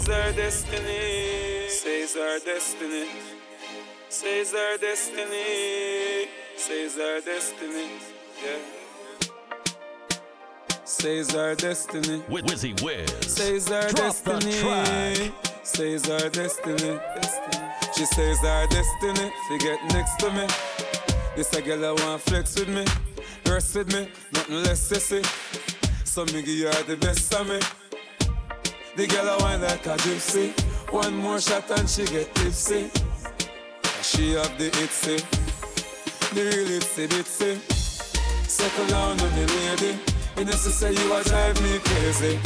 Says our destiny. Says our destiny. Says our destiny. Says our destiny. Yeah. Says our destiny. With Wizzy Wiz. Says our Drop the destiny. track. Says our destiny. destiny. She says our destiny. She get next to me. This a girl I want flex with me. Rest with me. Nothing less sissy. So me give you all the best of me. The girl I want like a gypsy. One more shot and she get tipsy. She have the itsy. The real itsy bitsy. Settle down on me lady. You know to say you a drive me crazy.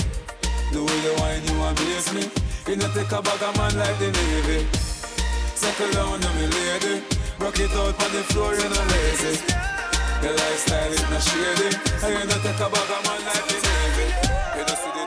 The way you whine you amaze me. You know take a bag of man like the Navy. Settle down on me lady. Rock it out on the floor, you know lazy. The lifestyle is not shady. And you know take a bag of man like the Navy. You know see the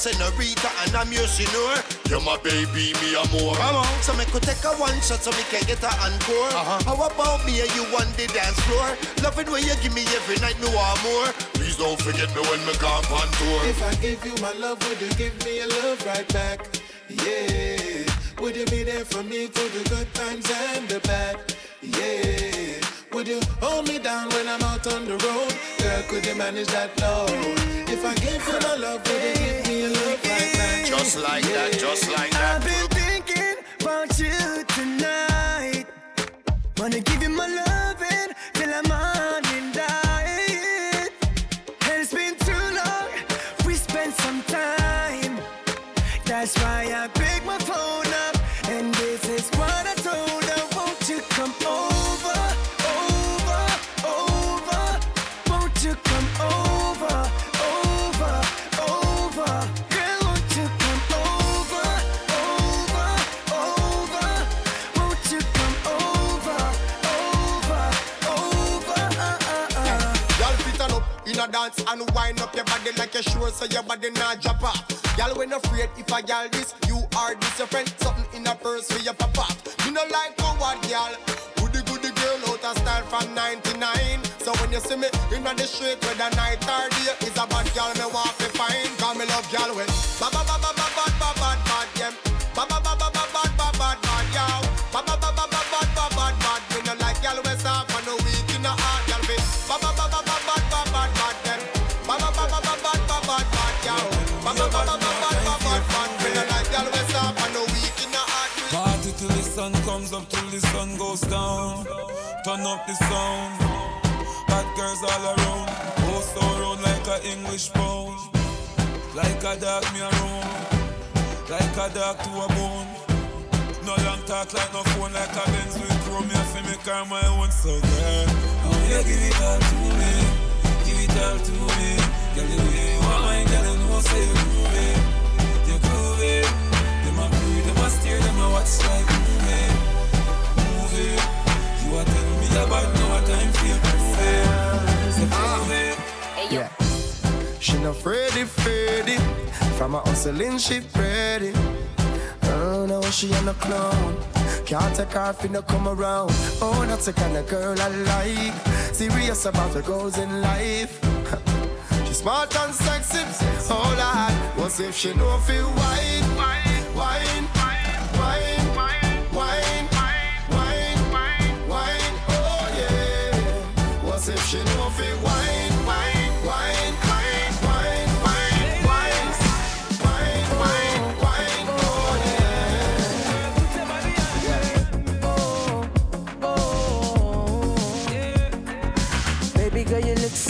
senorita and I'm your senor. You're my baby, me a more. Come on. So me could take a one shot so me can get a encore. Uh-huh. How about me and you on the dance floor? Loving when you give me every night, me want more. Please don't forget me when me gone on tour. If I give you my love, would you give me your love right back? Yeah. Would you be there for me through the good times and the bad? Yeah. Would you hold me down when I'm out on the road? Girl, could you manage that load? If I give you my love, would you give me a love like that? Just like that, just like that. I've been thinking about you tonight. Wanna give you my loving till I'm on and wind up your body like you sure so your body not drop off. Y'all when afraid if I y'all this, you are this your friend. Something in a purse for your up. Me no like coward y'all. Goody goody girl out of style from 99. So when you see me in the street whether night or day, is a bad girl me want to find. Cause me love y'all when ba ba ba turn up the sound. Bad girls all around, oh so round like a English pound. Like a dog me around, like a dog to a bone. No long talk like no phone, like a Benz with chrome. I feel me her my own, so girl, how you give it all to me? Give it all to me, girl. The way you are mine, girl, I know say you groovy, you it. Them a breathe, them a stare, them a watch like movie, movie. Yeah. She no afraid Freddy. From her hustling, she pretty. Oh no, she ain't a clown. Can't take her if no come around. Oh, that's the kind of girl I like. Serious about her goals in life. she smart and sexy. i had was if she know if you wine, wine, wine?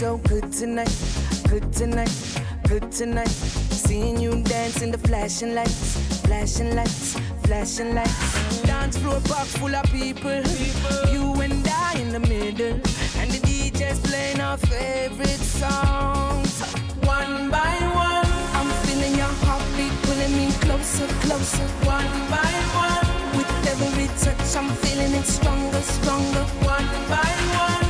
So good tonight, good tonight, good tonight. Seeing you dance in the flashing lights, flashing lights, flashing lights. Dance floor box full of people, you and I in the middle, and the DJ's playing our favorite songs. One by one, I'm feeling your heartbeat pulling me closer, closer. One by one, with every touch, I'm feeling it stronger, stronger. One by one,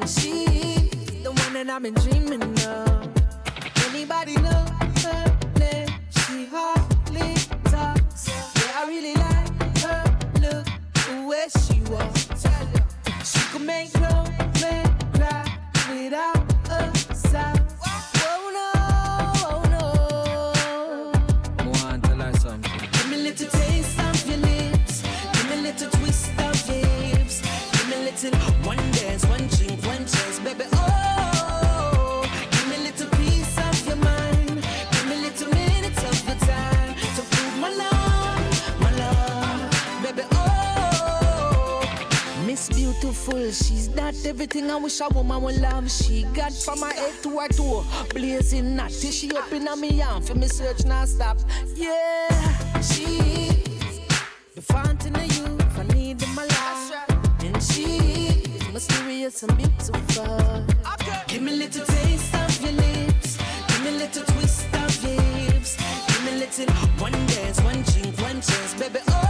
and the one that I've been dreaming everything I wish a woman would love. She got from my head to her toe, blazing hot till she up in me arm for me search not stop. Yeah, she's the fountain of youth I need in my life, and she's mysterious and beautiful. Give me a little taste of your lips, give me a little twist of your hips, give me a little one dance, one drink, one chance, baby. Oh,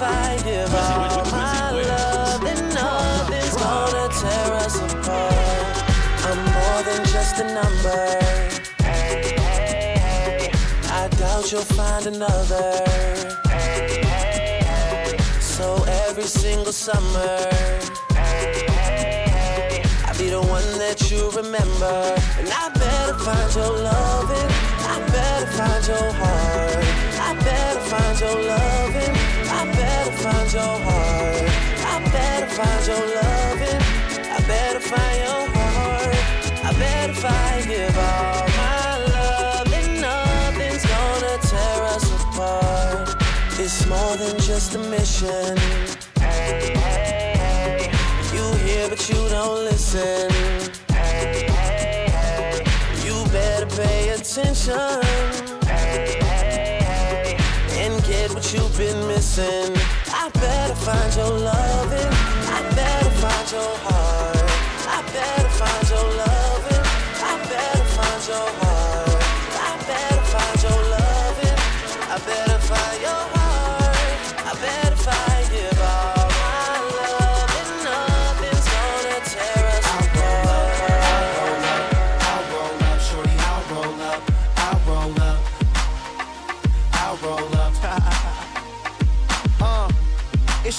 I better find give all my love. Then nothing's gonna tear us apart. I'm more than just a number. Hey, hey, hey. I doubt you'll find another. Hey, hey, hey. So every single summer, Hey, hey, hey. I'll be the one that you remember. And I better find your loving. I better find your heart. I better find your loving. I better find your heart. I better find your loving. I better find your heart. I better find give all my love. Nothing's gonna tear us apart. It's more than just a mission. Hey, hey, hey. You hear but you don't listen. Hey, hey, hey. You better pay attention you've been missing. I better find your loving. I better find your heart.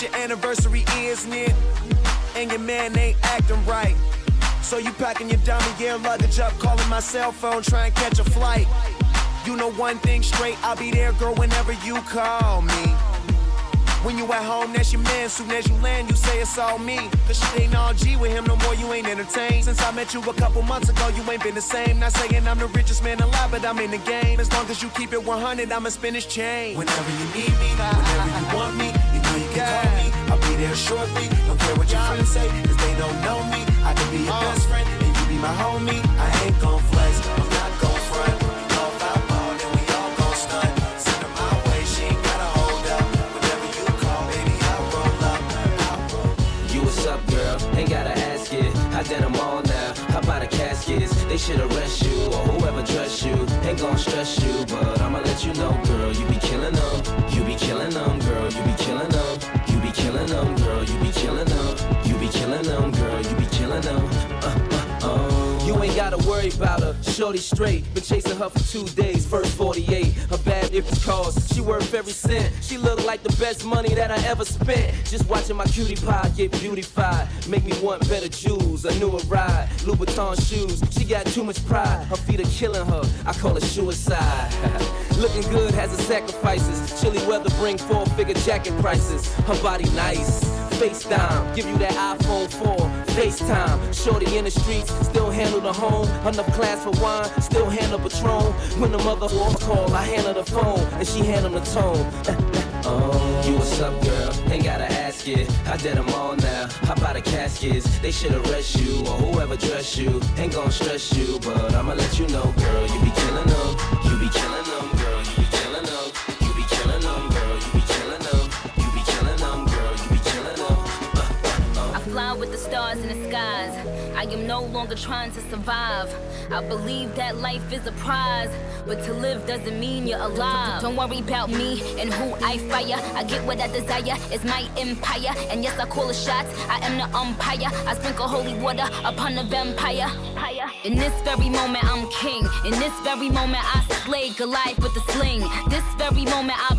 It's your anniversary, isn't it? And your man ain't acting right. So you packing your dummy gear luggage up, calling my cell phone, trying to catch a flight. You know one thing straight, I'll be there, girl, whenever you call me. When you at home, that's your man. Soon as you land, you say it's all me. Cause shit ain't all G with him no more, you ain't entertained. Since I met you a couple months ago, you ain't been the same. Not saying I'm the richest man alive, but I'm in the game. As long as you keep it 100, I'ma spin his chain. Whenever you need me, whenever you want me, you know you can call me. I'll be there shortly. Don't care what your friends say, cause they don't know me. I can be your uh. best friend, and you be my homie. I ain't gon' flex, should arrest you or whoever dress you. Ain't gon' stress you, but I'ma let you know, girl. You be killing them. You be killing them, girl. You be killing them. You be killing them, girl. You be killing them. You be killing them, girl. You be killing them. Uh, uh. You ain't gotta worry about her. Shorty straight. Been chasing her for two days. First 48. Her bad if it's cause. She worth every cent. She look like the best money that I ever spent. Just watching my cutie pie get beautified. Make me want better jewels. A newer ride. Louboutin shoes. She got too much pride. Her feet are killing her. I call it suicide. Looking good has its sacrifices. Chilly weather bring four figure jacket prices. Her body nice. FaceTime, give you that iPhone 4. FaceTime, shorty in the streets, still handle the home. Enough class for wine, still handle Patron. When the mother call, I handle the phone, and she handle the tone. Oh, you what's up, girl? Ain't gotta ask it. I did them all now. How about the caskets? They should arrest you or whoever dress you. Ain't gon' stress you, but I'ma let you know, girl. You be killing them. You be killing them, with the stars in the skies. I am no longer trying to survive. I believe that life is a prize, but to live doesn't mean you're alive. Don't worry about me and who I fire. I get what I desire, it's my empire. And yes, I call the shots, I am the umpire. I sprinkle holy water upon the vampire. In this very moment, I'm king. In this very moment, I slay Goliath with the sling. This very moment, I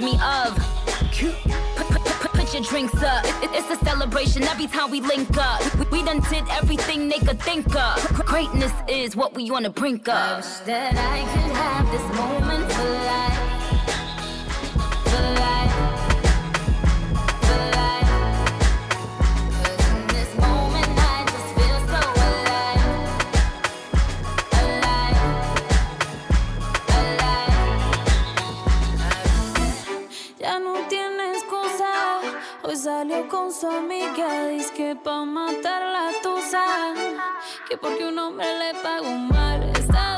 me of. Put, put, put, put your drinks up. It- It's a celebration every time we link up. We, we done did everything they could think of. Greatness is what we on the brink of. That I could have this moment for life. Con su amiga. Dice que pa' matar la tusa. Que porque un hombre le pagó mal. Está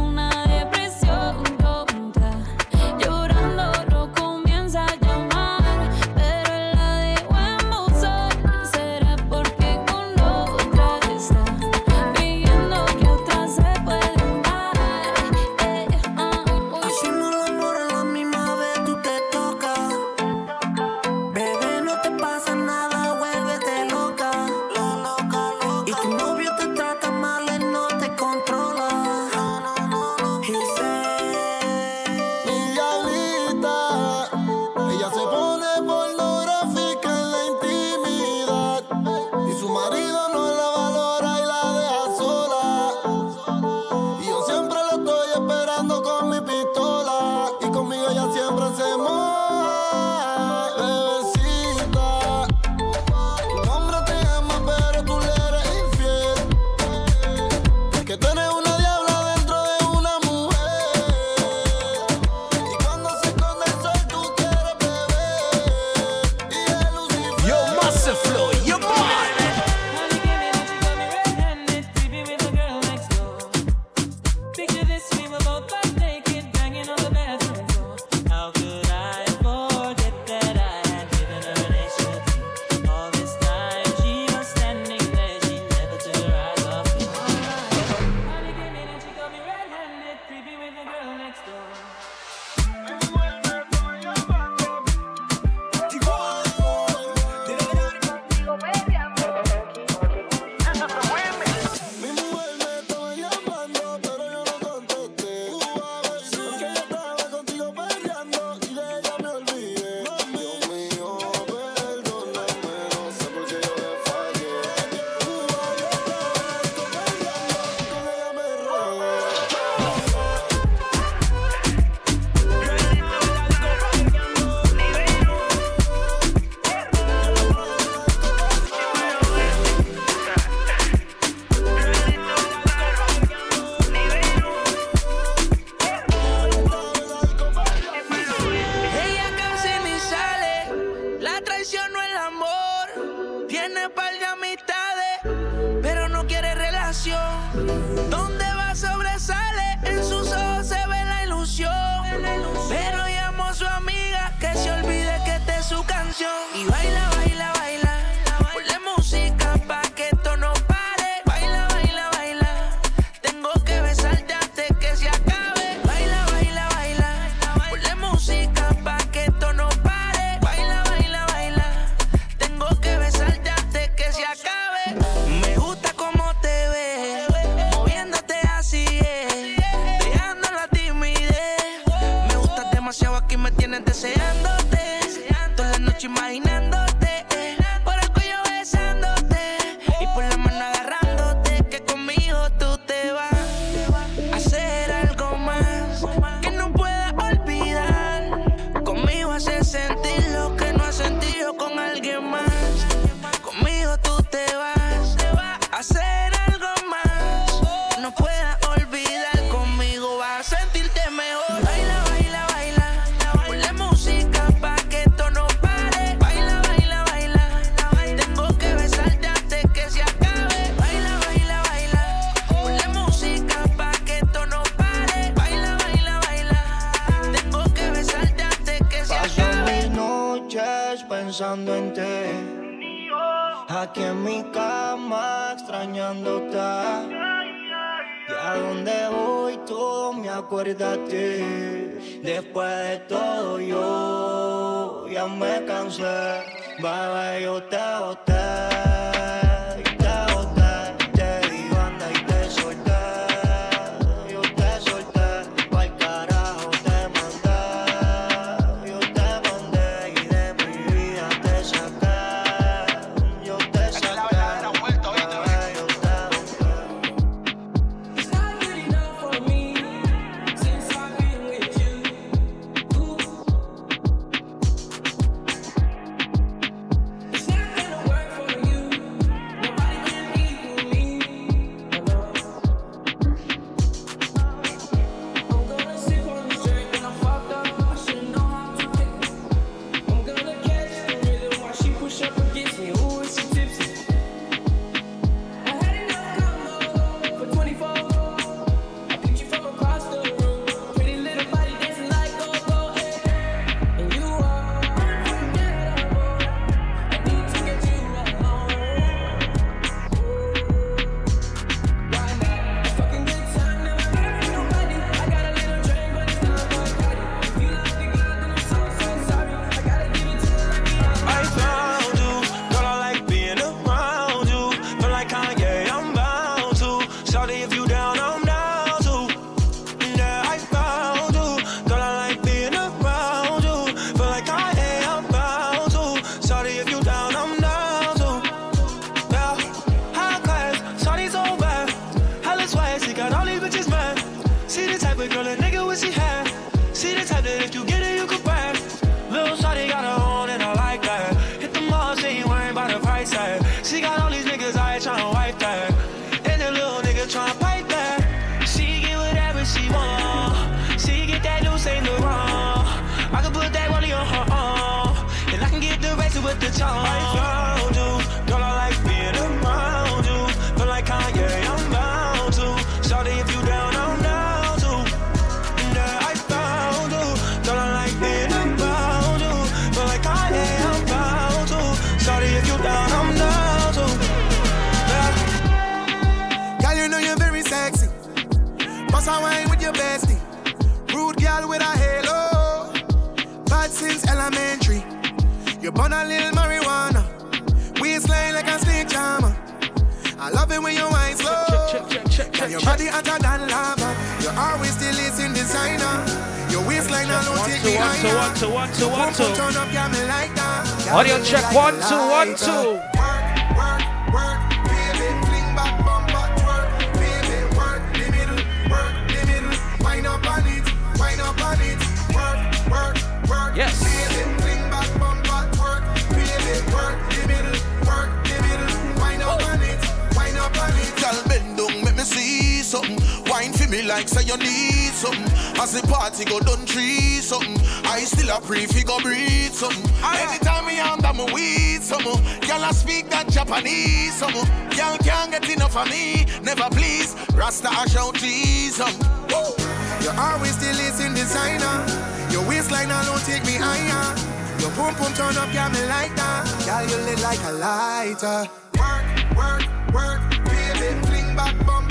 en ti. Aquí en mi cama extrañándote. Y a donde voy todo me acuerda a ti. Después de todo yo ya me cansé. Bebé, yo te boté. Boss, I wine with your bestie. Rude girl with a halo. Bad since elementary. You burn a little marijuana. Like a snake charmer. I love it when you wine slow. Check, check, check, check, your body hotter than lava. You always still designer. Your waistline take me higher. One, two, one, two, one, two, one, two. Turn up, yeah, me like that. Audio check, one, two, one, two. like say you need something. As the party go done three something. I still a pray fi go breathe something. Anytime me under my weed something. Girl I speak that Japanese something. Girl can't get enough of me. Never please. Rasta I shout Jesus. Whoa. You always still in designer. Your waistline alone take me higher. Your boom boom turn up got me like that. Girl you lit like a lighter. Work work work. Baby fling back bump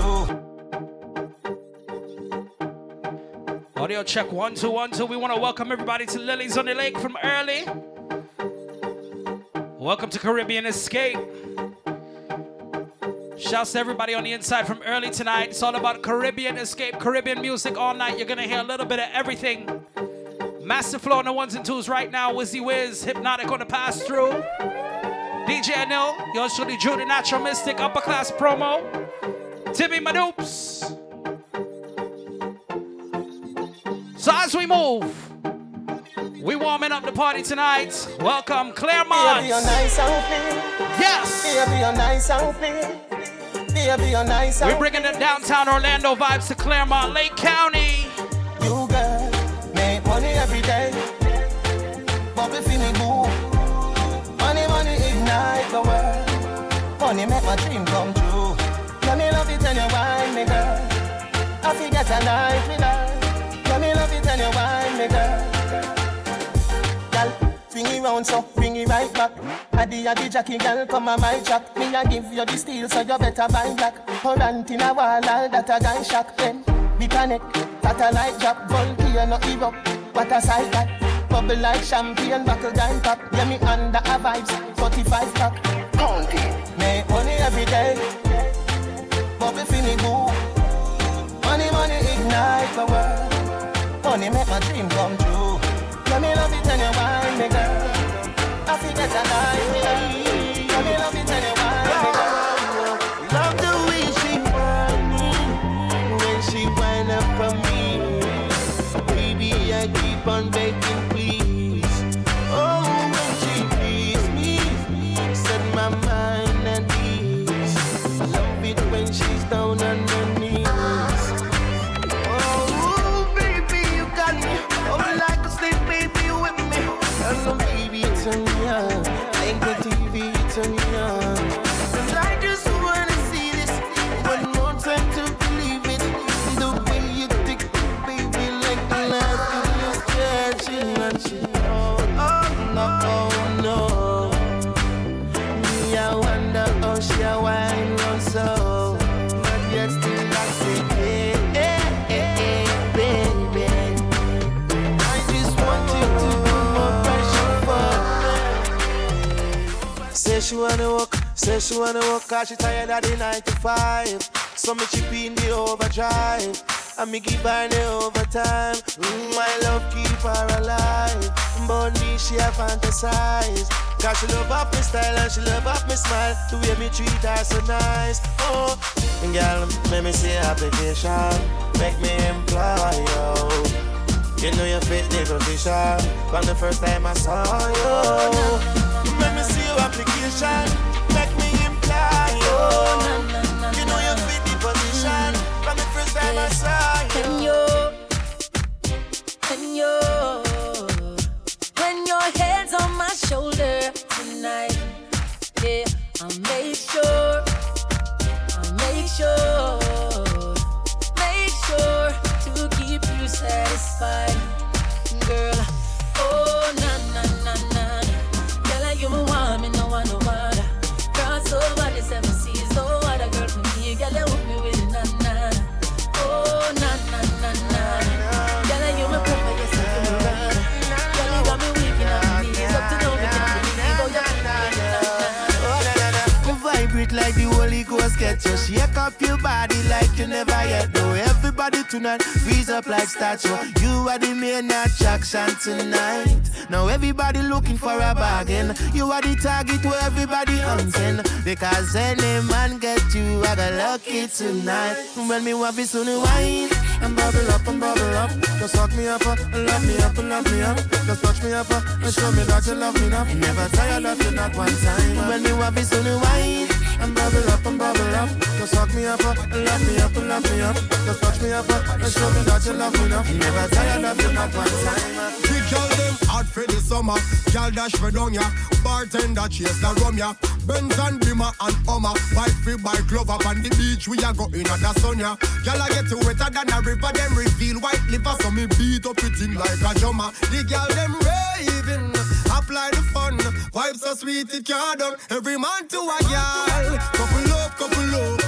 Audio check one two one two. We want to welcome everybody to Lilies on the Lake from early. Welcome to Caribbean Escape. Shouts to everybody on the inside from early tonight. It's all about Caribbean Escape, Caribbean music all night. You're gonna hear a little bit of everything. Master Flow on the ones and twos right now. Wizzy Wiz, Hypnotic on the pass through. DJ Anil, yours truly Drew Natural Mystic, upper class promo. Timmy Madoops. So as we move, we warming up the party tonight. Welcome Clermont. Baby, you're nice and clean. Yes. Baby, you're nice and clean. Baby, you're nice and We're bringing the downtown Orlando vibes to Clermont Lake County. You girl, make money every day. Bobby feel me boo. Money, money ignite the world. Money make my dream come true. Let me love it when you wine me, girl. I forget a night with so bring it right back. Addy addy Jackie girl come on my track. Me a give you the steel so you better buy black. Hold on in a wall all that a guy shock then. We panic, satellite drop, volcano erupt. What a sight that. Bubble like champagne, buckle guy pop. Yeah, me under a vibes, 45 pack. County. Make money every day. Bubble me boo. Money, money ignite the world. Money make my dream come true. Let me love it when you wine me, girl. I forget a night, she wanna walk, say she wanna walk, cause she tired of the 9 to 5. So me chip in the overdrive. And me give her the overtime. Mm, my love keep her alive. But me, she a fantasize. Cause she love up my style and she love up my smile. The way me treat her so nice. Oh, girl, let me see application. Make me employ you. You know you fit the position. From the first time I saw you. Let me see your application. Make me employ you. Oh, you know you fit the position. From the first time I saw you. When you, when you, when your head's on my shoulder tonight, yeah, I'll make sure, I'll make sure, make sure to keep you satisfied, get you. Shake up your body like you never yet do Everybody tonight freeze up like statue. You are the main attraction tonight Now everybody looking for a bargain You are the target where everybody hunting Because any man get you, I got lucky tonight When me be soon wine and bubble up and bubble up Just suck me up, uh, and love me up and love me up Just touch me up uh, and show me that you love me enough Never tired of you not one time When me be soon wine and bubble up and bubble up. Just suck me up, uh, and lock me up and lock me up. Just touch me up uh, and show me that you love me enough. Never tired of you, not one time. Big girl them hot for the summer. Girl dash for down ya. Bartender chase the rum ya. Benz and Bimmer and Hummer. White free bike love up on the beach. We a go in at the sun ya. Girl I get you wetter than a river. Them reveal white liver. So me beat up it in like a drummer. The girl them raving. Apply the fun. Vibes so sweet it can't. Every man to a girl. Couple up, couple up.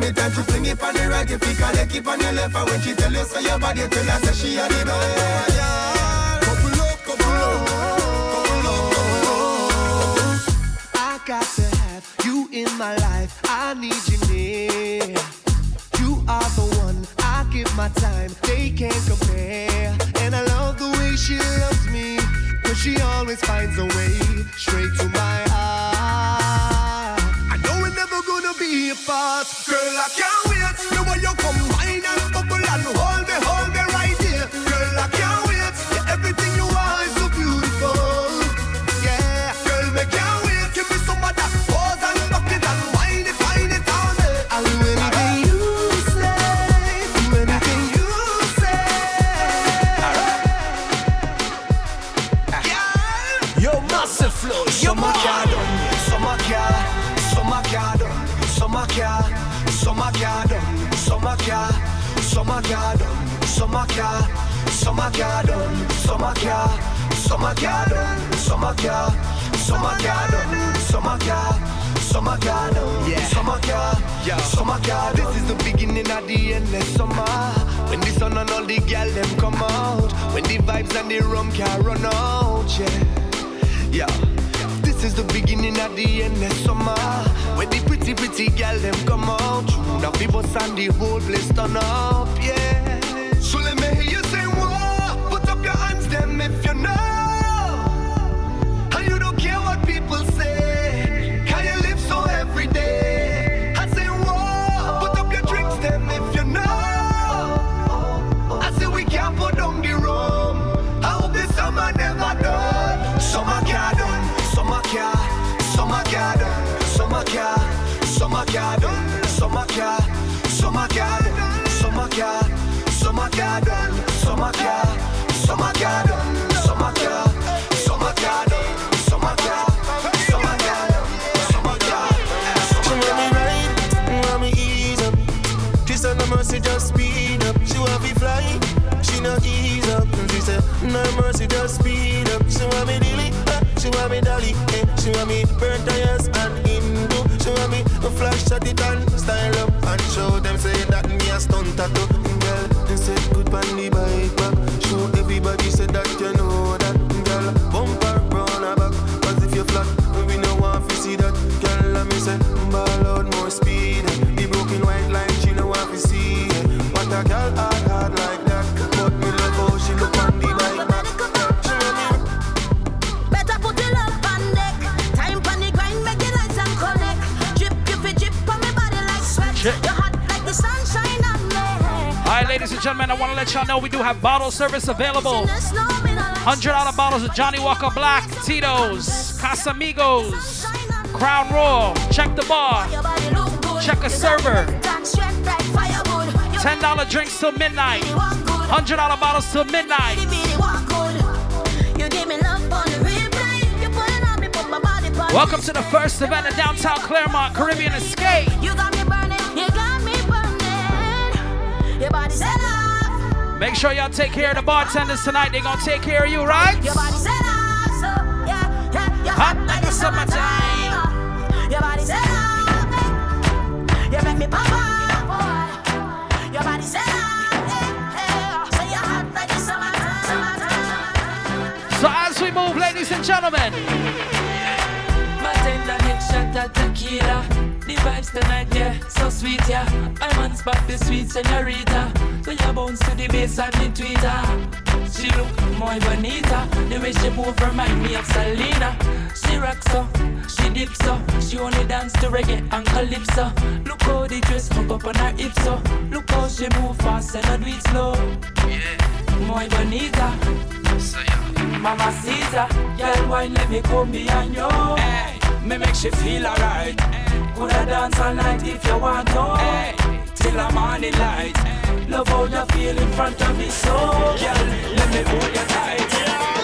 Fling it on the right, if you it, keep on your left. And when she tell you, say your body, tell her, say she a the best. I got to have you in my life. I need you near. You are the one I give my time. They can't compare. And I love the way she loves me. Cause she always finds a way straight to my heart. Apart. Girl, I can't wait. The way you come summer car done, summer car, summer car done, yeah, summer car, yeah, summer car. This is the beginning of the endless summer. When the sun and all the gal them come out. When the vibes and the rum can run out, yeah. Yeah. This is the beginning of the endless summer. When the pretty, pretty gal them come out. Now people and the whole place turn up, yeah. So let me hear you say, whoa. Put up your hands, them if you know. And you don't care what people say. Can you live so every day? I say, whoa. Put up your drinks, them if you know. I say, we can't put down the. I hope summer never done. Summer done, summer summer done, summer summer done, done, summer car, summer car and gentlemen, I want to let y'all know we do have bottle service available. Hundred dollar bottles of Johnnie Walker Black, Tito's, Casamigos, Crown Royal. Check the bar. Check a server. Ten dollar drinks till midnight. Hundred dollar bottles till midnight. You give me love on the replay. You pulling on me, put my body on Welcome to the first event at downtown Clermont Caribbean Escape. You got Make sure y'all take care of the bartenders tonight. They gonna take care of you, right? your body set off, so yeah, yeah. You're hot like the summertime. Your body set off, you make me pop up, boy. Your body set off, yeah, yeah. So you're hot like the summertime. So as we move, ladies and gentlemen, Bartender next shot of tequila. The vibes tonight, yeah, so sweet, yeah. I'm on spot, the sweet senorita. So you bounce to the bass and the tweeter. She look more bonita. The way she move remind me of Selena. She rocks so, she dipso. She only dance to reggae and calypso. Look how the dress hook up on her hips so. Look how she move fast and I do it slow. Yeah. Muy bonita. Mama Caesar, girl, wine let me come behind you. Hey, me make she feel alright. Coulda dance all night if you want to. Hey, till the morning light. Love how you feel in front of me, so girl, let me hold you tight.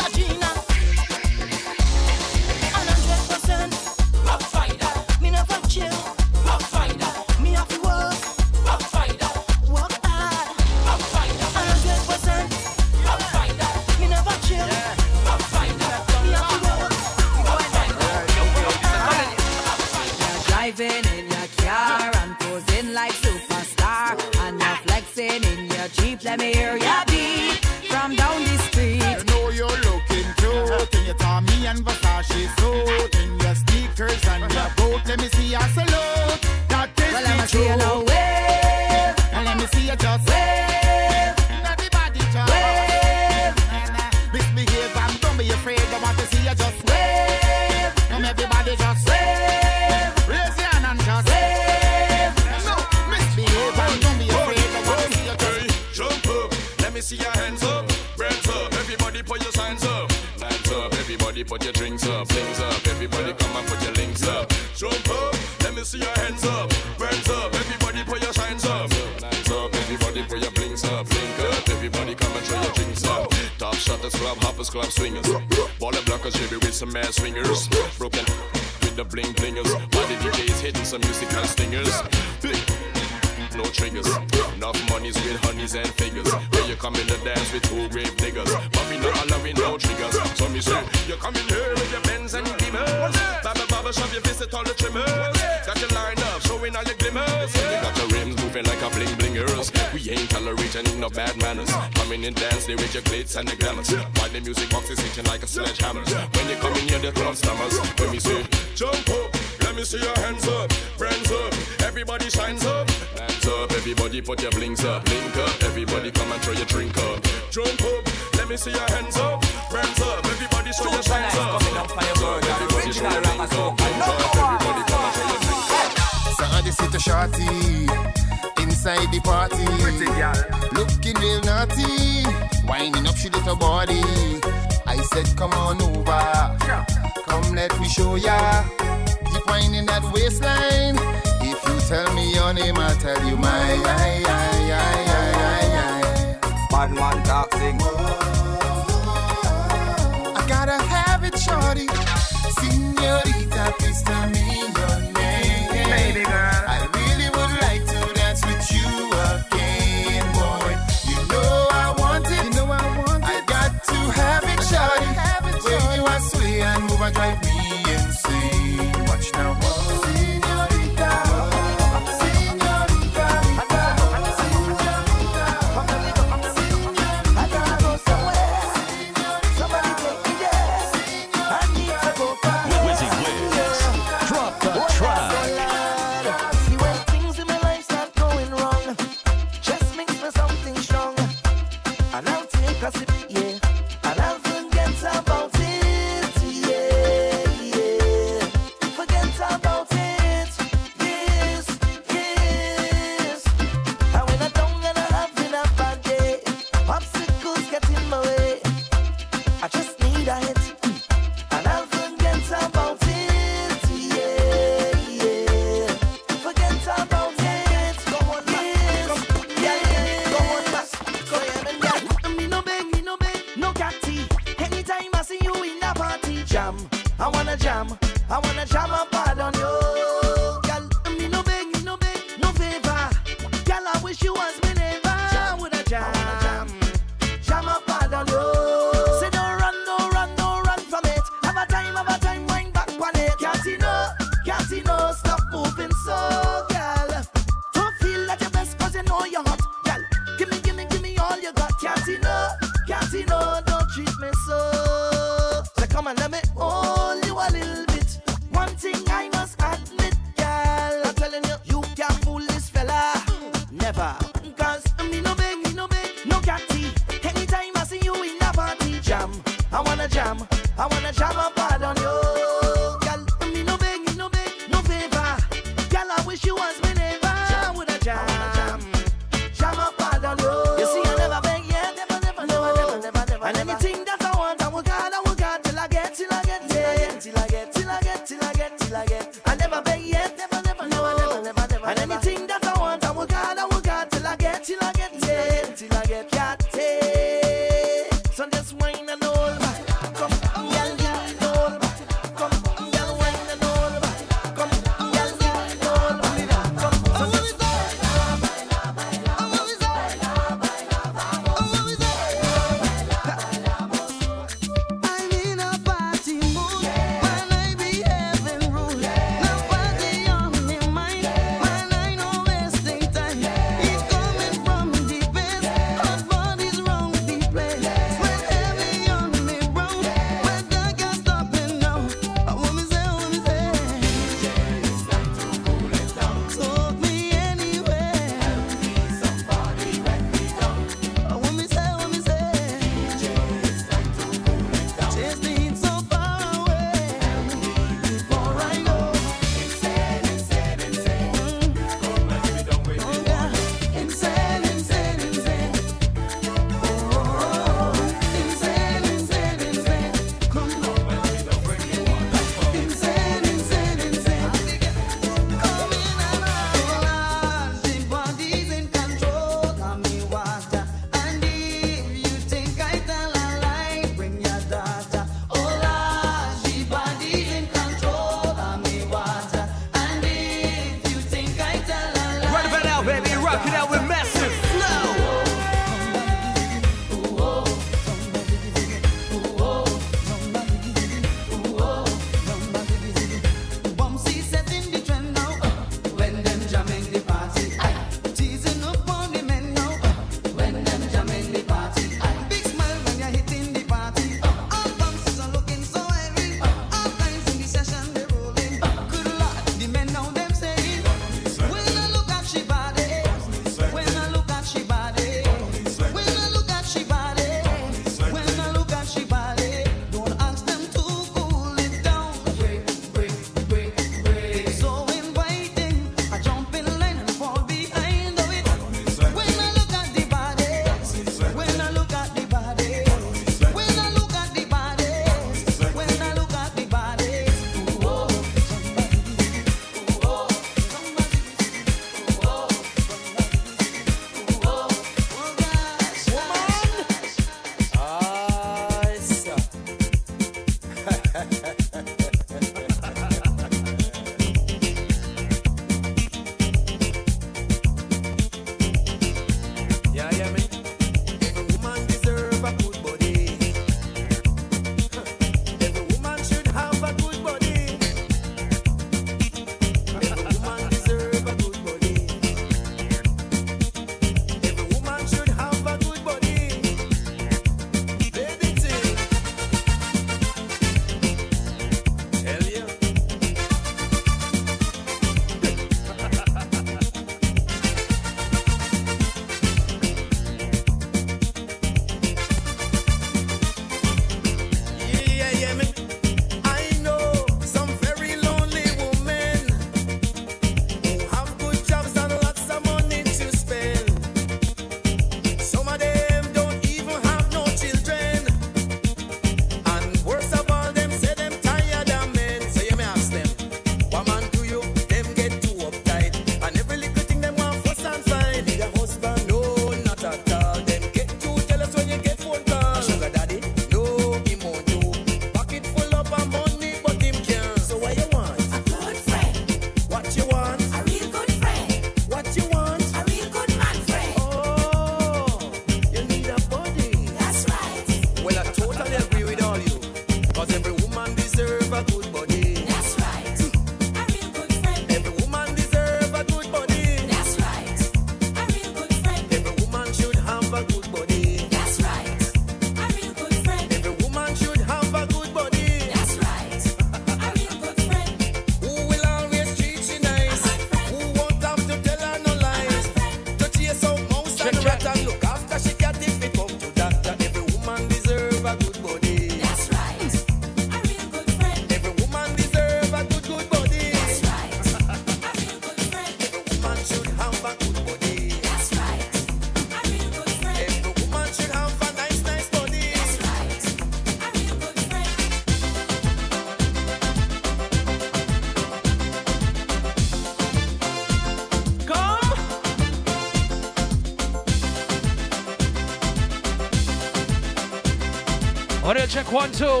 one, two.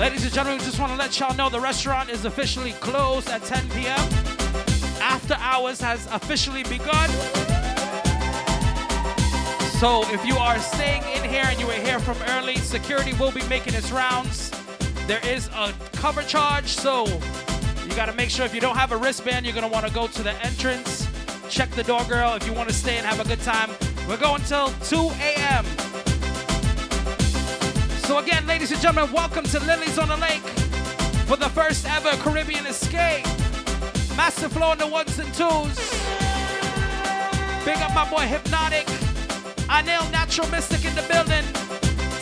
Ladies and gentlemen, just want to let y'all know the restaurant is officially closed at 10 p.m. After hours has officially begun. So if you are staying in here and you were here from early, security will be making its rounds. There is a cover charge, so you got to make sure if you don't have a wristband, you're going to want to go to the entrance, check the door girl if you want to stay and have a good time. We're going till 2 a.m. So, again, ladies and gentlemen, welcome to Lilies on the Lake for the first ever Caribbean escape. Massive Flow on the ones and twos. Big up my boy Hypnotic. Anil Natural Mystic in the building.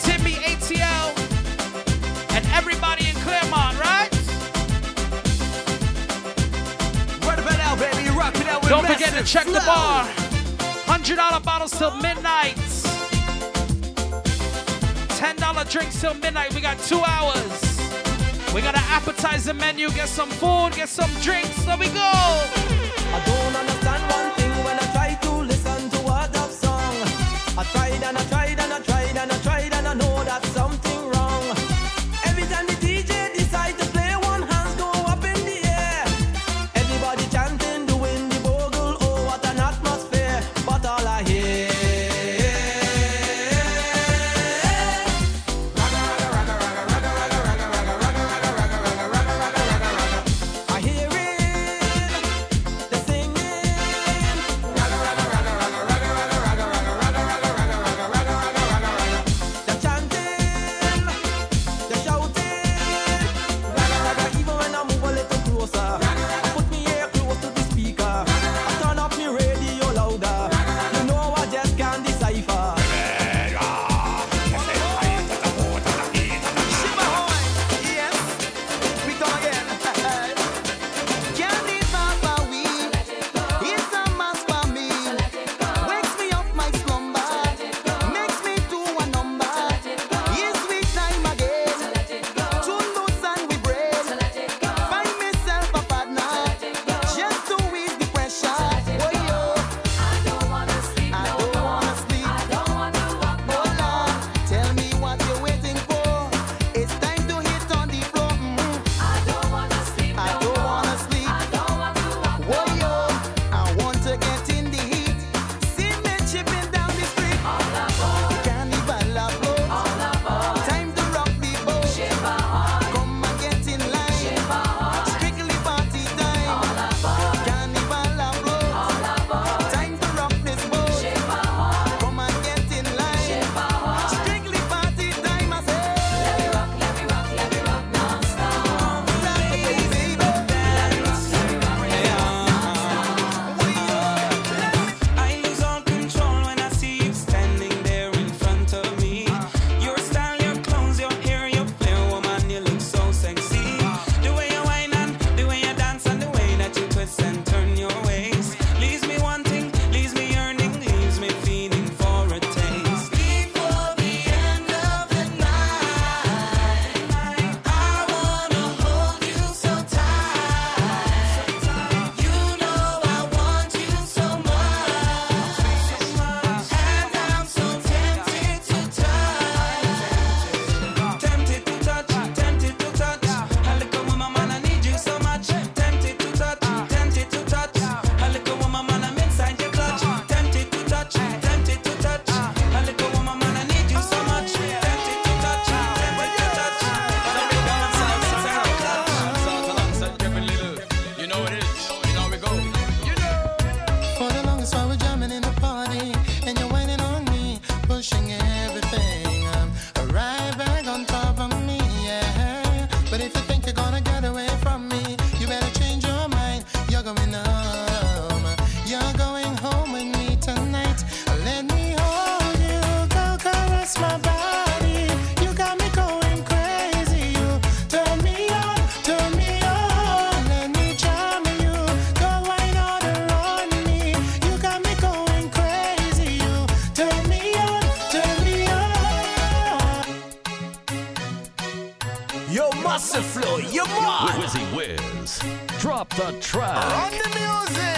Timmy ATL. And everybody in Clermont, right? Out, baby, Don't forget to check flow. the bar. $100 bottles till midnight got drinks till midnight. We got two hours. We got an appetizer menu. Get some food, get some drinks. There we go. the track. On the music.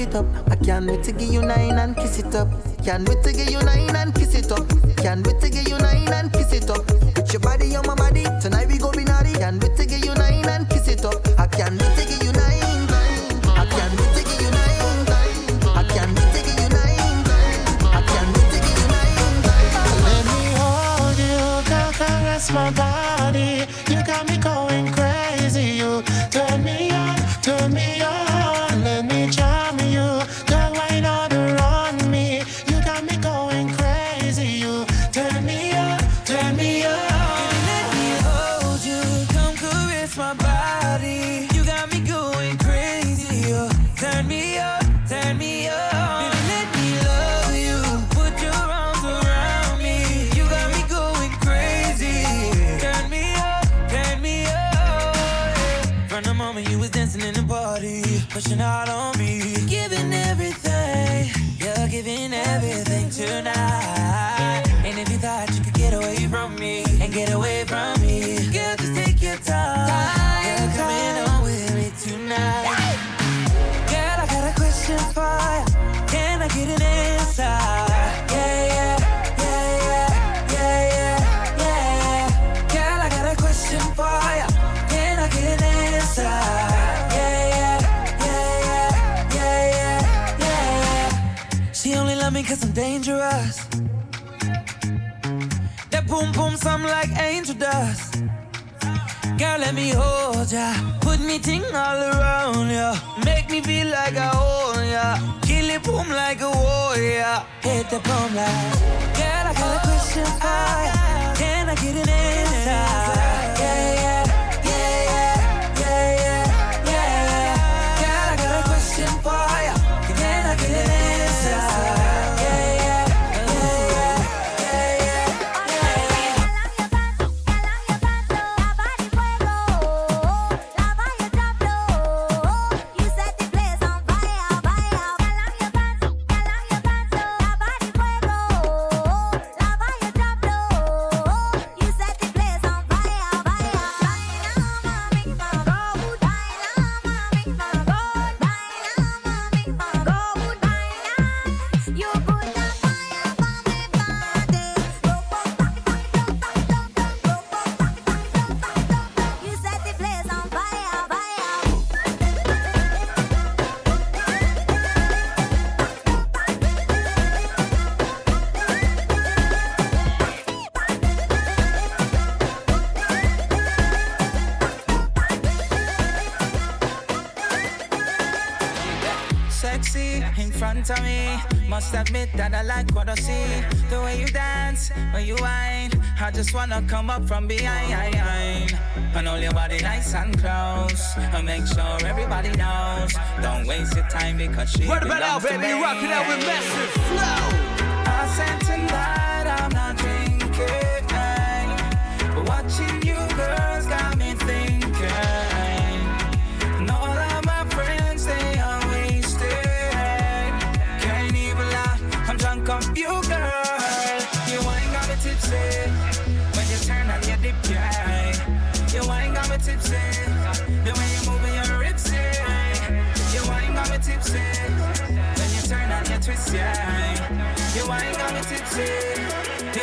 cock it up. I can't wait to give you nine and kiss it up. Can't wait to give you nine and kiss it up. Can't wait to give you nine and kiss it up. Put your body on my body, tonight we go be naughty. Can't wait to give you nine and kiss it up. I can't wait to give you nine. I can't wait to give you nine. I can't wait to give you nine. I can't wait to give you nine. Let me hold you, caress my body. Boom like angel dust. Girl, let me hold ya. Put me ting all around ya. Make me feel like I own ya. Kill it boom like a warrior. Hit the boom like. Girl, I got a question for ya. Can I get an answer? Yeah, just wanna come up from behind. And hold your body nice and close. And make sure everybody knows. Don't waste your time because she What about now, to baby? me. Rock it out with massive flow. I said tonight The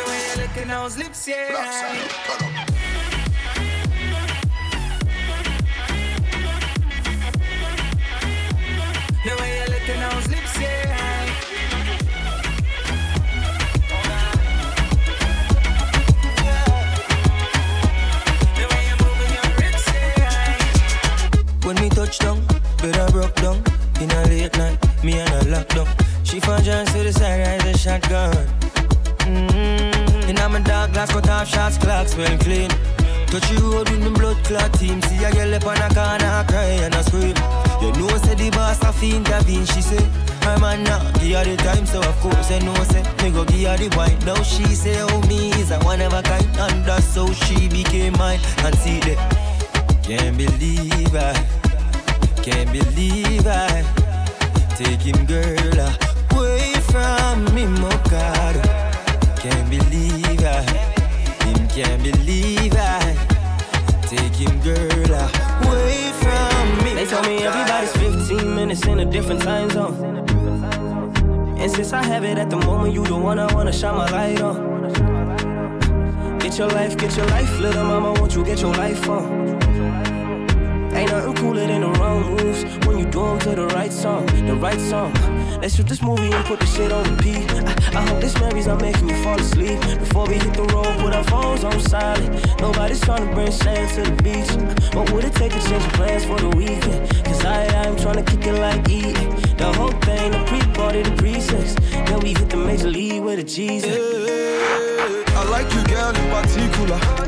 way you licking those lips, yeah. The way you licking those lips, yeah. When me touch down, I broke down. In a late night, me and her lockdown. She found John to the side, rise a shotgun. Mm-hmm. In my dark glass, cut off shots, clocks well clean. Touch the road with me blood clot team. See a girl up on a corner, cry and a scream. You know, say the boss have to intervene. She say, her man now, give her the time, so of course I know, say, me go give her the wine. Now she say, oh, me is a one of a kind, and that's how she became mine. And see that, can't believe I, can't believe I, taking girl away from me, my God. Can't believe I, him can't believe I, taking girl away from me. They told me everybody's 15 minutes in a different time zone. And since I have it at the moment, you the one I wanna shine my light on. Get your life, get your life, little mama, won't you get your life on? Ain't nothing cooler than the wrong moves when you do do 'em to the right song, the right song. Let's shoot this movie and put the shit on repeat. I, I hope this memories are making you fall asleep. Before we hit the road, put our phones on silent. Nobody's trying to bring sand to the beach. What would it take to change plans for the weekend? Cause I, I'm trying to kick it like E. The whole thing, the pre-party, the pre-sex. Then we hit the major league with a Jesus. I like you, girl, in particular.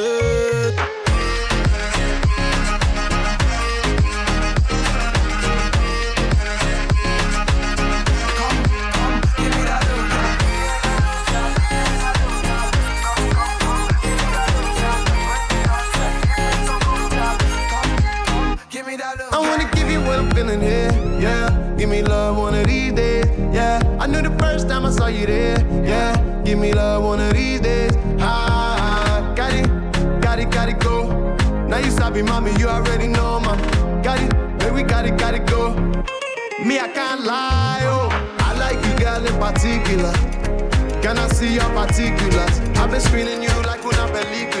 Feeling here, yeah. Give me love one of these days, yeah. I knew the first time I saw you there, yeah. Give me love one of these days, ah. Got it, got it, got it, go. Now you sabi, mommy, you already know, ma. Got it, baby, got it, got it, go. Me, I can't lie, oh. I like you, girl, in particular. Can I see your particulars? I've been screening you like una película.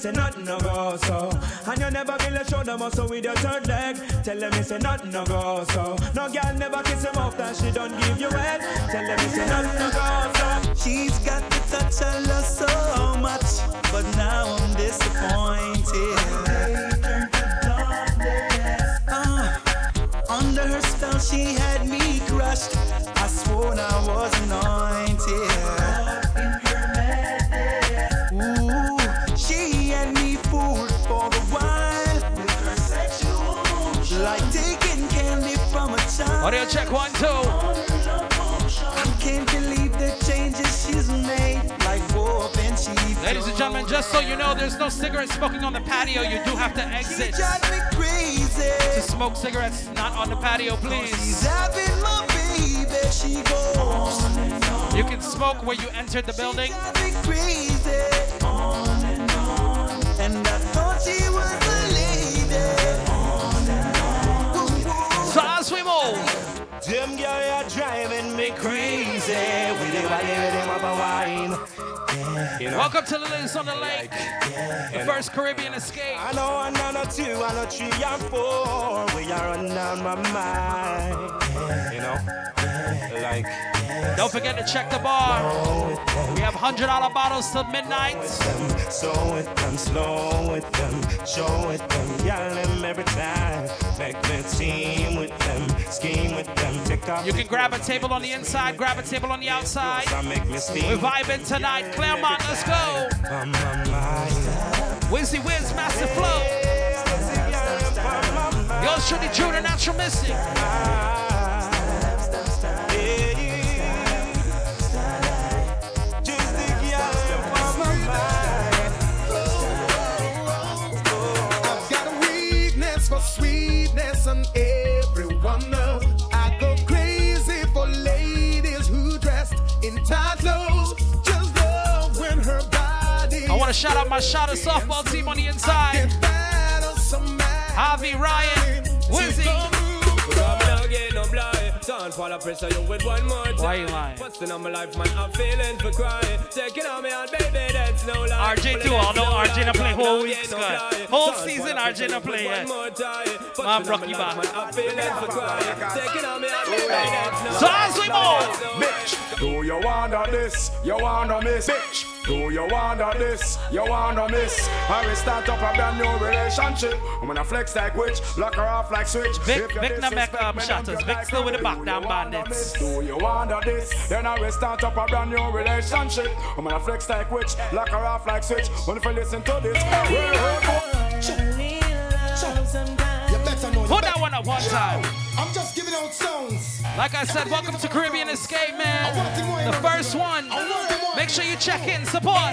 Say nothing no go so. And you never feel show shoulder muscle with your third leg. Tell them me say nothing no go so. No girl never kiss him off that she don't give you head. Tell them me say nothing no go check one, two. I can't believe the changes she's made. Like and sheep. Ladies and gentlemen, just so you know, there's no cigarette smoking on the patio. You do have to exit to smoke cigarettes, not on the patio, please. She's having my baby. She goes You can smoke where you entered the building. Them girl are driving me crazy. With the body, with them up a wine. You know? welcome to the Lilies on the Lake, the first Caribbean escape. I know I know no two, I know three and four. We are down my mind. You know, like. Don't forget to check the bar. We have $100 bottles till midnight. So with them, slow with them, show with them, yell them every time. Make the team with them, scheme with them, take off. You can grab a table on the inside, grab a table on the outside. I make me steam. We're vibing tonight. Clermont, let's go. On my mind. Wizzy Wiz, Master Flow. Yours truly, Drew, the natural mystic. To shout out my shot of softball team on the inside. Javi, Ryan, Wizzy. Don't fall up pressure you with one more time. Why you lying? Busting on my life, man, I'm feeling for crying. Taking on me on baby, that's no lie. RJ too, although RJ not play whole weeks, God. Whole season RJ not play yet. Man, Rocky back. I'm feeling for crying. Taking on me on baby, that's no So as we move, Bitch, do you wanna this? You wanna miss? Bitch, do you wanna this? You wanna miss? I will start up a brand new relationship. I'm gonna flex like witch, lock her off like switch. Vic, If you Vic not back disrespect um, me, shatters. then Vic you still with the back down bandits. Do you wanna this? Then I will start up a brand new relationship. I'm gonna flex like witch, lock her off like switch. When if you listen to this, well, You better know. Put that one up one time. I'm just giving out songs. Like I said, welcome to Caribbean Escape, man. The first one. Make sure you check in, support.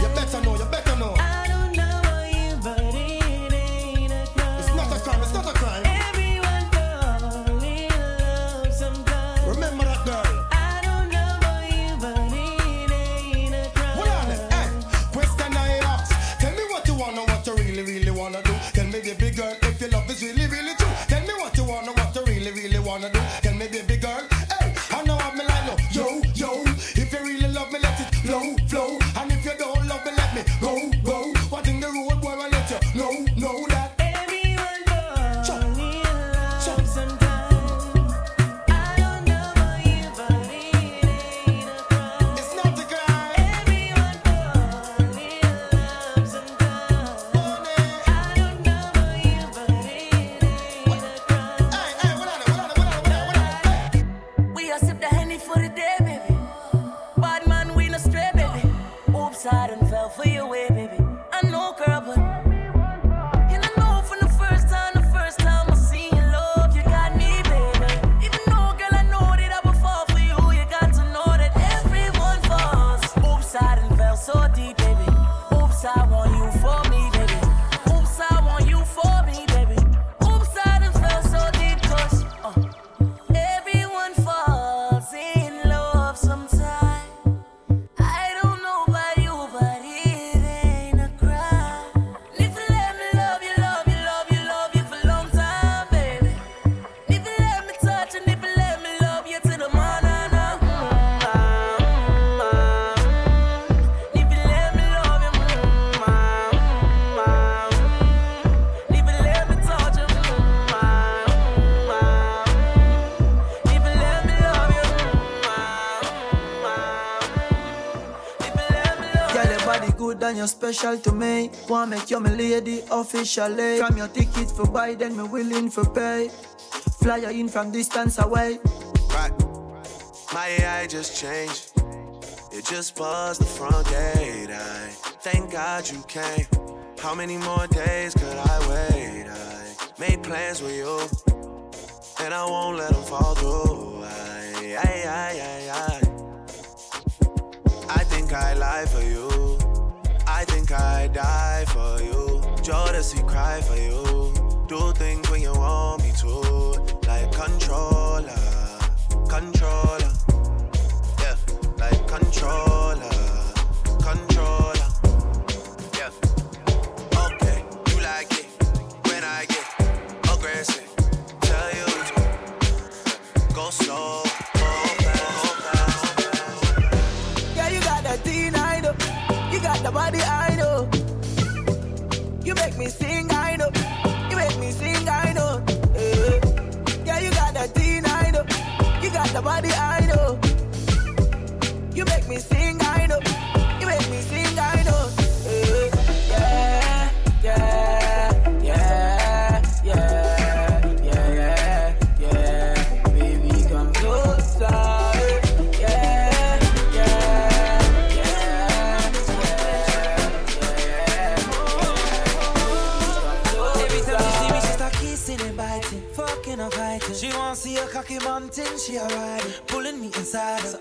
You better know. You better know. It's not a crime. It's not a crime. Remember that girl. Hold on, hey. Question I ask. Tell me what you wanna, what you really, really wanna do. Tell me, baby you're special to me. Want make you my lady officially. From your ticket for buy, then me willing for pay. Fly you in from distance away. Right. My AI just changed. It just buzzed the front gate. I thank God you came. How many more days could I wait? I made plans with you, and I won't let them fall through. I, I, I, I, I. I think I lie for you. I die for you. Jodeci cry for you. Do things when you want me to, like controller, controller. Yeah, like controller. She a riding, pulling me inside. So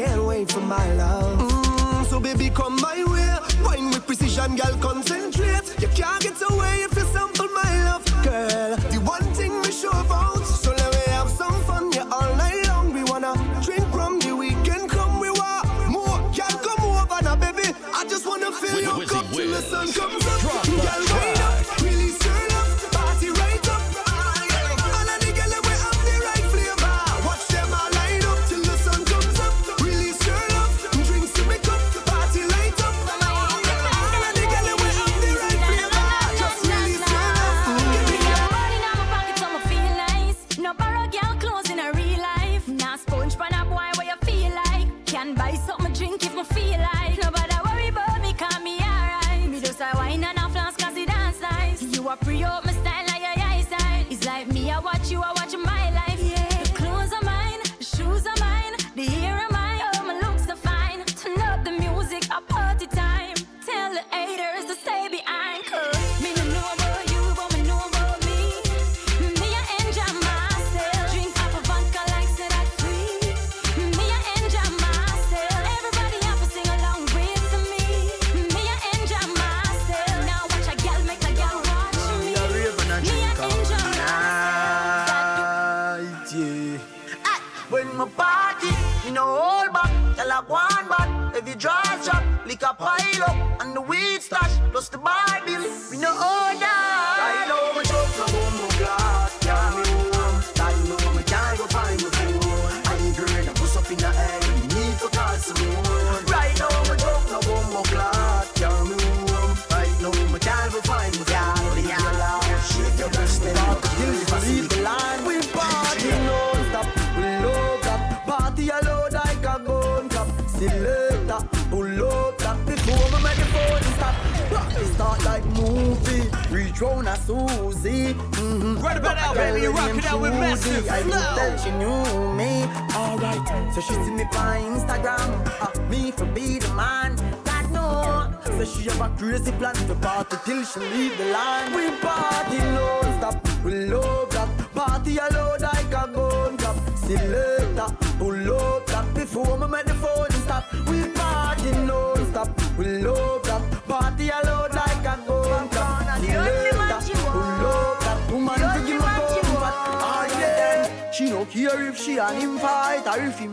can't wait for my love. Mm, so baby, come my way. Wine with precision, girl, concentrate. You can't get away if you sample my love, girl. The one thing we sure about. So let me have some fun, yeah, all night long. We wanna drink from the weekend, come we want more. Can't come over now, baby. I just wanna fill your cup till the sun comes up.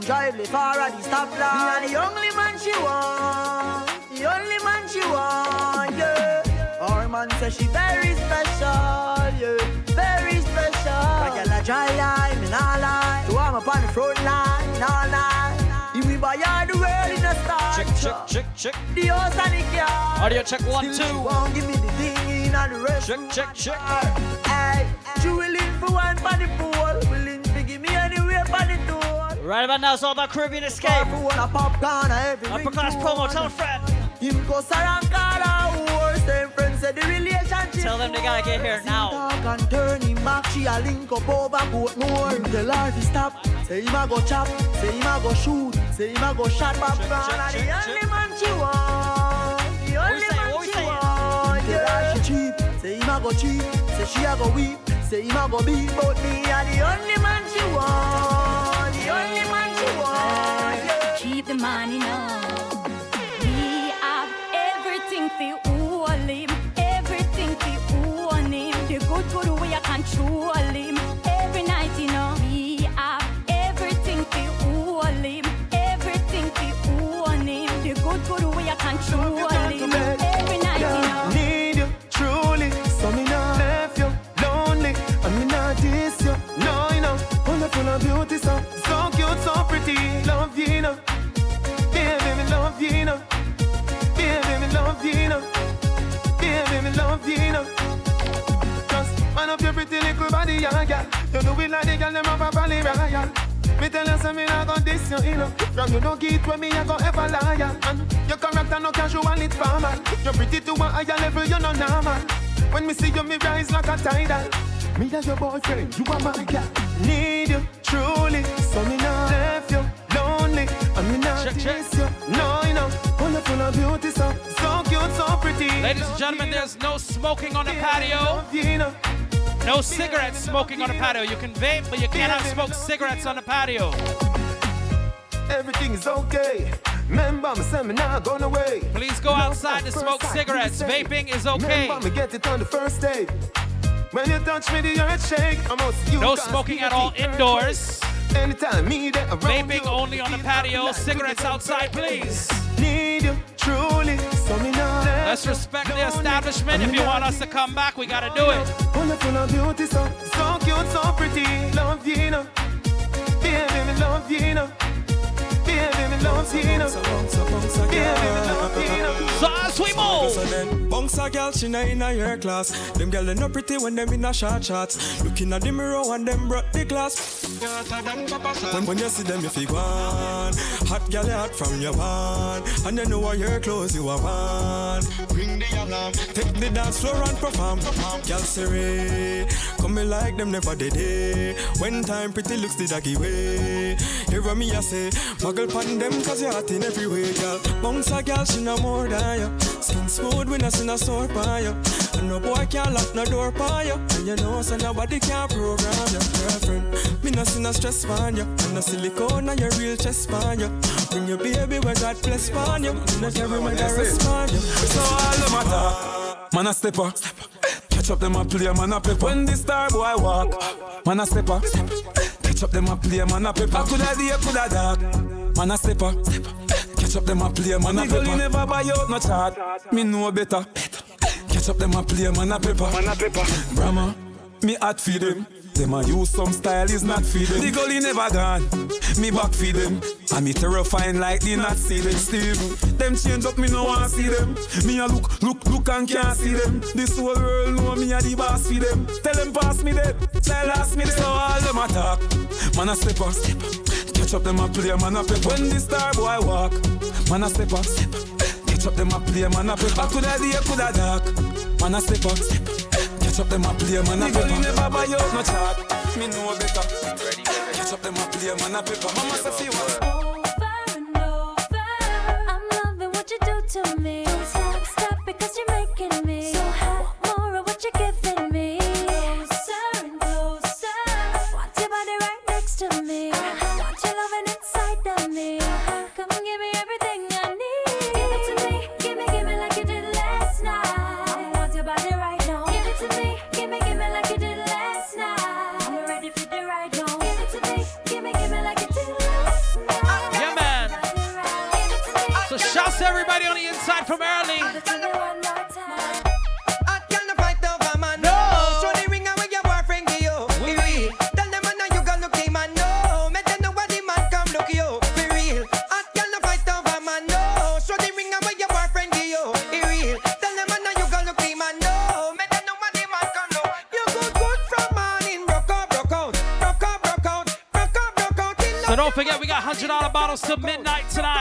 drive the far at the stoplight. Me the only man she want, the only man she want, yeah. Our man says she very special, yeah, very special. Like a la dry line, me nah lie. So I'm up on the front line, all night. If we buy all the world in a star. Check, check, check, check. The horse and the car. Audio check one, Still two. Won't give me the thing in and the rest. Check, check, check. Hey, she willing for one for the pool, willing to give me anywhere for the Right about now, it's all about Caribbean Escape. Upper class promo, tell a friend. Him go Sarankara, worse than friends said the relationship. Tell them they gotta get here now. Talk and turn him back, she a link up over boat more. Tell her to stop, say him a go chop, say him a go shoot, say him a go shot. And the only man she want, the only man she want. Tell her she cheap, say him a go cheap, say she a go weep, say him a go beat, but me a the only man she want, Keep the money now. Up your pretty little body, yeah, yeah. You do it like the girl them have a valley royal. Me tell you, me not gon' diss you, know. From you don't get where me go ever loyal. And your character no casual, it's formal. You're pretty to a higher level, you're no normal. When me see you, me rise like a tidal. Me as your boyfriend, you are my girl. Need you truly, so me not left you lonely, and me not you. No, you know, wonderful and beauty, so so cute, so pretty. Ladies and gentlemen, there's no smoking on the patio. No cigarettes smoking on the patio. You can vape, but you cannot smoke cigarettes on the patio. Everything is okay. Remember, me say me not gone away. Please go outside to smoke cigarettes. Vaping is okay. Remember, me get it on the first day. When you touch me, the earth shake. No smoking at all indoors. Anytime me there around Vaping you, only on the patio. Cigarettes outside, please. Need you truly, so me not Let's respect the establishment. If you want us to come back, we gotta do it. Wonderful and beauty, so so cute, so pretty. Love you, you know. Baby, me love you, you know. Baby, me love you, you know. Baby, me love you, you know. So as we move. Bunks a girl, she not in a your class. Them girl they no pretty when them in a short shorts. Looking at the mirror and them brought the glass. When, when you see them, you feel one. Hot you hot from your one. And you know what your clothes you are one. Bring the alarm, take the dance floor and perform. Girl, Siri, come me like them never did. When time pretty looks the doggy way. Hear me I say, muggle pan them cause you're hot in every way, girl. Bunks a girl, she no more than you. Skin smooth when I see no sore by you. And no boy can't lock no door by you. And you know, so nobody can program your girlfriend. Me no see no stress on you. And no silicone on your real chest on you. Bring your baby where God bless on you. And not every man that respond you. So all the matter, man a stepper. Catch up them a play, man a pepper. When the star boy walk, man a stepper. Catch up them a play, man a pepper. I Coulda day, coulda dark, man a stepper. Catch up them a play, man a pepper. Nigga, never buy out no chart. Me know better. Catch up them a play, man a pepper. Man a pepper. Brahma, me hot feed them. Them a use some style is not feed them. The gully never gone. Me back feed them. And me terrifying like the not see them. Steve, them change up, me no want see them. Me a look, look, look and can't see them. This whole world know me a the boss for them. Tell them pass me them. Child ask me them. So all them attack. Man a step up. Catch up them a play, man a pepper. When the star boy walk, man a step up. Catch up them a play, man a pepper. Coulda day, coulda dark. Man a step up. Catch up them a play, man a pepper. never buy out no chart. Me know better. Catch up them a play, man a pepper. Mama say fi what? I'm loving what you do to me. $100 till midnight tonight.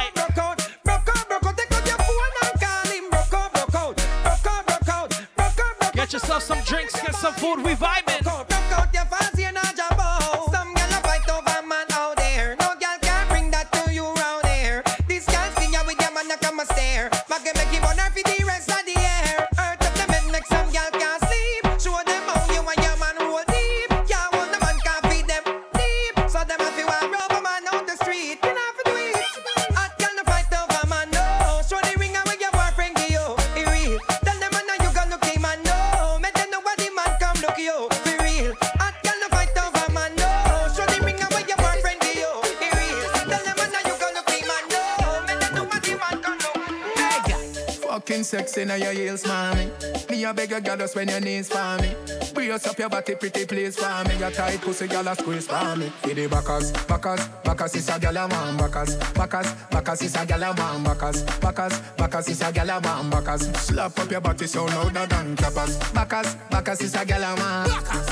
Sexy now your heels, mommy. Me a beg you, girl, just when your knees for me. Brace up your body, pretty please for me. Your tight pussy, girl, a squeeze for me. For the backers, backers, backers is a girl a man. Backers, backers, backers is a girl a man. Backers, backers, backers is a girl a man. Backers, slap up your body so clappers. Backers, backers is a girl a man.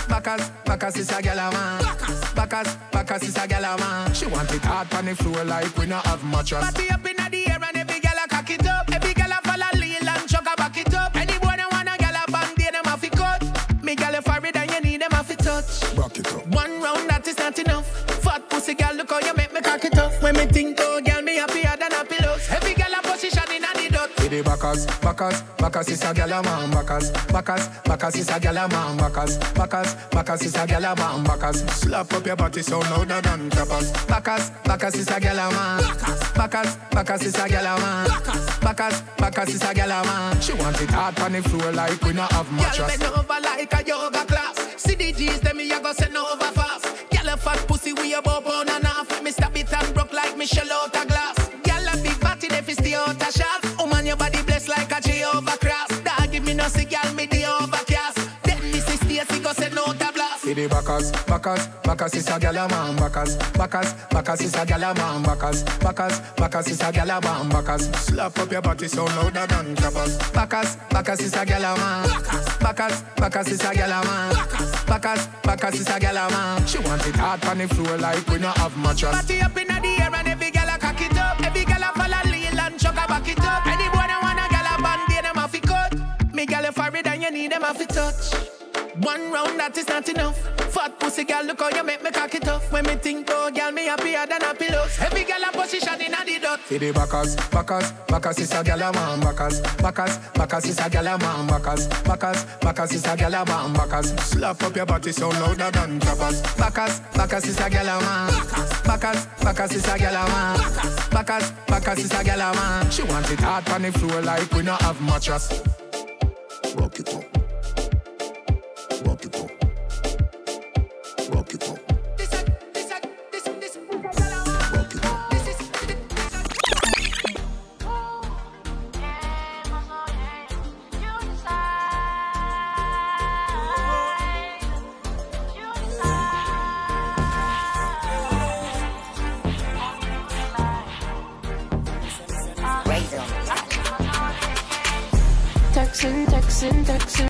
Backers, backers is a girl a man. Backers, backers is a girl a man. She want it hard on the floor like we not have mattress. Body up in the not enough. Fat pussy girl, look how you make me cock it up. When me think oh girl, me happier than a pillows. Every girl a position in a the dot. For the backers, backers, backers is a girl a man. Backers, backers, backers is a girl a man. Backers, backers, backers is a girl a man. Backers, slap up your body so louder than clappers. Backers, backers is a girl a man. Backers, backers is a girl a man. Backers, backers is a girl a man. She want it hard on the floor like we not have mattress. Girl bend over like a yoga class. See the G's, them me a go send over fast. A fat pussy, we a bob on and off. Me stab it and broke like Michelle out a glass. Girl a big body, they fi stay out a shot. Woman, your body blessed like a Jehovah cross. Dog give me no girl me the overcast. For the backers, backers, backers is a girl a man. Backers, backers, backers is a girl a man. Backers, backers, backers is a girl a man. Backers, slap up your body so louder than clappers. Backers, backers is a girl a man. Backers, backers is a girl a man. Backers, backers is a girl a man. She want it hard on the floor like we not have mattress. Body up in the air and every girl a cock it up. Every girl a follow lean and chug a back it up. Any boy that girl a band, they them a fi cut. Me girl a forehead and you need them a fi touch. One round that is not enough. Fat pussy girl, look how you make me cock it up. When me think oh girl, me happier than a pillows. Every girl a position in a the dot. For the backers, backers, backers is a girl a man. Backers, backers, backers is a girl a man. Backers, backers, backers is a girl a man. Backers, slap up your body so louder than clappers. Backers, backers is a girl a man. Backers, backers is a girl a man. Backers, backers is a girl a man. She want it hard on the floor like we not have mattress. Rock it up. Rock it up. Rock it up. Texting, texting, texting.